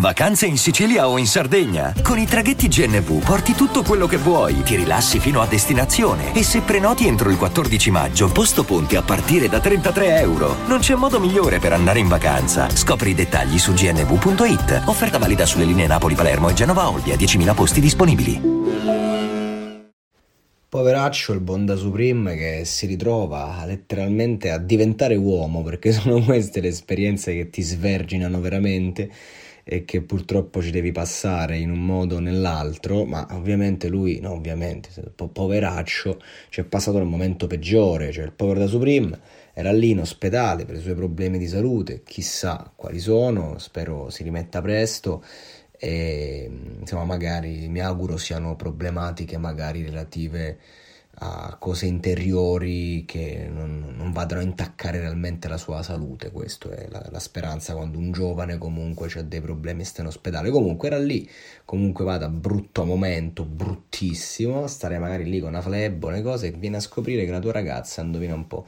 Vacanze in Sicilia o in Sardegna? Con i traghetti GNV porti tutto quello che vuoi, ti rilassi fino a destinazione e se prenoti entro il 14 maggio, posto ponti a partire da 33 euro. Non c'è modo migliore per andare in vacanza. Scopri i dettagli su gnv.it. Offerta valida sulle linee Napoli-Palermo e Genova-Olbia, 10.000 posti disponibili. Poveraccio il Bonda Supreme che si ritrova letteralmente a diventare uomo, perché sono queste le esperienze che ti sverginano veramente e che purtroppo ci devi passare in un modo o nell'altro, ma ovviamente lui, no ovviamente, po- poveraccio, ci è passato nel momento peggiore, cioè il povero da Supreme era lì in ospedale per i suoi problemi di salute, chissà quali sono, spero si rimetta presto e insomma magari mi auguro siano problematiche magari relative a cose interiori che non, non vadano a intaccare realmente la sua salute. Questa è la, la, speranza quando un giovane comunque ha dei problemi e sta in ospedale. Comunque era lì, comunque vada brutto momento, bruttissimo, stare magari lì con una flebbo, le cose, e viene a scoprire che la tua ragazza, indovina un po',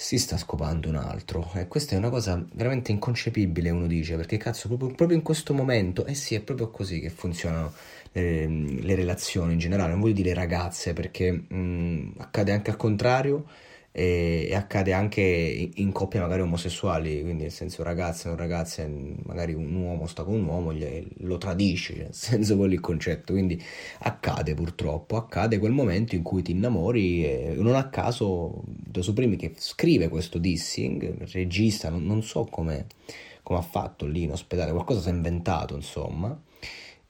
si sta scopando un altro. E questa è una cosa veramente inconcepibile, uno dice, perché cazzo, proprio, proprio in questo momento, eh sì, è proprio così che funzionano le, ehm, le relazioni in generale, non voglio dire ragazze, perché mh, accade anche al contrario e, e, accade anche in, in coppie magari omosessuali, quindi nel senso ragazze, non ragazze, magari un uomo sta con un uomo, gli, lo tradisce, cioè, nel senso quello il concetto, quindi accade purtroppo, accade quel momento in cui ti innamori e non a caso Da Supremi che scrive questo dissing, regista, non, non so come ha fatto lì in ospedale, qualcosa si è inventato insomma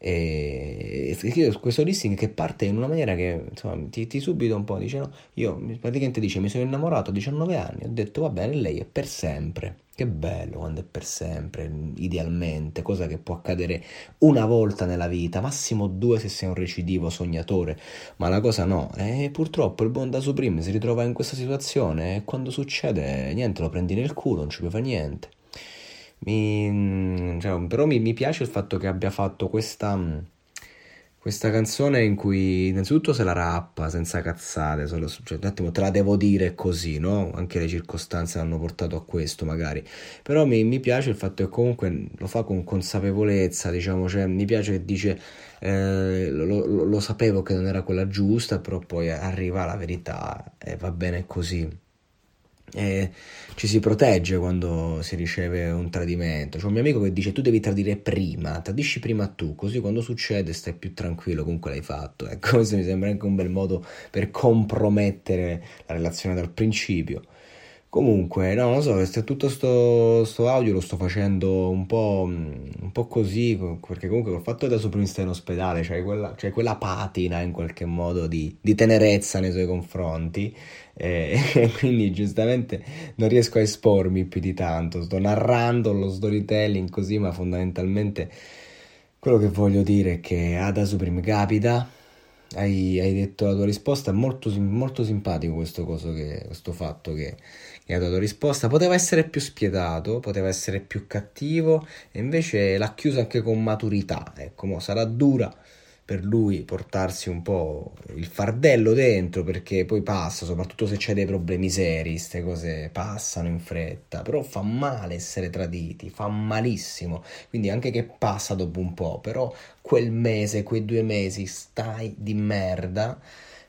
e questo listing che parte in una maniera che insomma ti, ti subito un po' dice no, io praticamente dice mi sono innamorato a 19 anni ho detto va bene lei è per sempre che bello quando è per sempre idealmente cosa che può accadere una volta nella vita massimo due se sei un recidivo sognatore. Ma la cosa no e purtroppo il Bonda Supreme si ritrova in questa situazione e quando succede niente lo prendi nel culo non ci puoi fare niente mi, cioè, però mi, mi, piace il fatto che abbia fatto questa, questa canzone in cui innanzitutto se la rappa senza cazzate, solo, cioè, un attimo te la devo dire così, no? Anche le circostanze hanno portato a questo magari, però mi, mi piace il fatto che comunque lo fa con consapevolezza, diciamo, cioè mi piace che dice eh, lo, lo, lo sapevo che non era quella giusta, però poi arriva la verità e va bene così e ci si protegge quando si riceve un tradimento. C'è un mio amico che dice tu devi tradire prima, tradisci prima tu, così quando succede stai più tranquillo, comunque l'hai fatto. Ecco, questo mi sembra anche un bel modo per compromettere la relazione dal principio. Comunque, no, non so, tutto sto, sto, audio lo sto facendo un po', un po', così, perché comunque col fatto prima stai in ospedale, c'è quella, c'è quella patina in qualche modo di, di tenerezza nei suoi confronti, e, e, quindi giustamente non riesco a espormi più di tanto, sto narrando lo storytelling così, ma fondamentalmente quello che voglio dire è che Ada Supreme capita, hai, hai detto la tua risposta, è molto, molto simpatico questo, che, questo fatto che e ha dato risposta. Poteva essere più spietato, poteva essere più cattivo, e invece l'ha chiuso anche con maturità. Ecco, sarà dura per lui portarsi un po' il fardello dentro perché poi passa, soprattutto se c'è dei problemi seri, queste cose passano in fretta, però fa male essere traditi, fa malissimo, quindi anche che passa dopo un po', però quel mese, quei due mesi stai di merda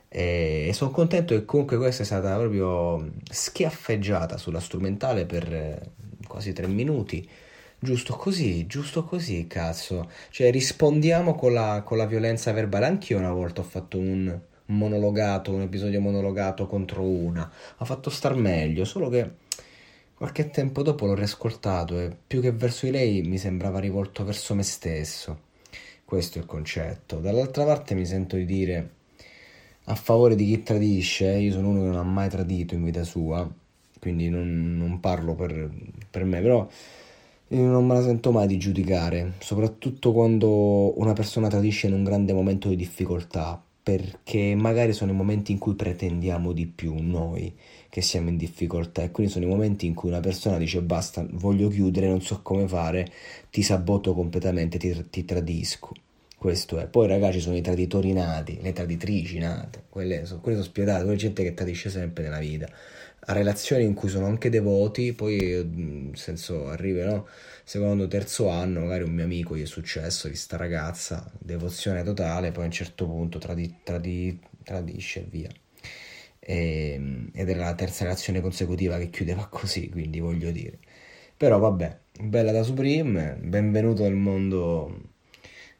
e sono contento che comunque questa è stata proprio schiaffeggiata sulla strumentale per eh, quasi tre minuti giusto così, giusto così, cazzo. Cioè, rispondiamo con la, con la violenza verbale. Anch'io una volta ho fatto un monologato, un episodio monologato contro una. Ha fatto star meglio, solo che qualche tempo dopo l'ho riascoltato e più che verso di lei mi sembrava rivolto verso me stesso. Questo è il concetto. Dall'altra parte mi sento di dire a favore di chi tradisce, io sono uno che non ha mai tradito in vita sua, quindi non, non parlo per, per me, però non me la sento mai di giudicare, soprattutto quando una persona tradisce in un grande momento di difficoltà, perché magari sono i momenti in cui pretendiamo di più noi che siamo in difficoltà e quindi sono i momenti in cui una persona dice basta, voglio chiudere, non so come fare, ti saboto completamente, ti, ti tradisco. Questo è. Poi ragazzi sono i traditori nati, le traditrici nate, quelle sono, quelle sono spietate, quella gente che tradisce sempre nella vita. A relazioni in cui sono anche devoti, poi nel senso arriva, no? Secondo, terzo anno, magari un mio amico gli è successo di sta ragazza, devozione totale, poi a un certo punto tradi, tradi, tradisce e via. Ehm, ed era la terza relazione consecutiva che chiudeva così, quindi voglio dire. Però vabbè, bella da Supreme, benvenuto nel mondo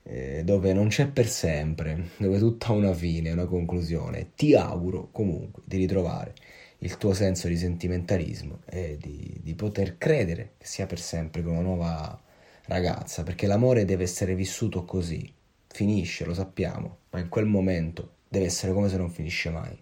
eh, dove non c'è per sempre, dove tutto ha una fine, una conclusione. Ti auguro comunque di ritrovare il tuo senso di sentimentalismo e di, di poter credere che sia per sempre con una nuova ragazza, perché l'amore deve essere vissuto così, finisce, lo sappiamo, ma in quel momento deve essere come se non finisce mai.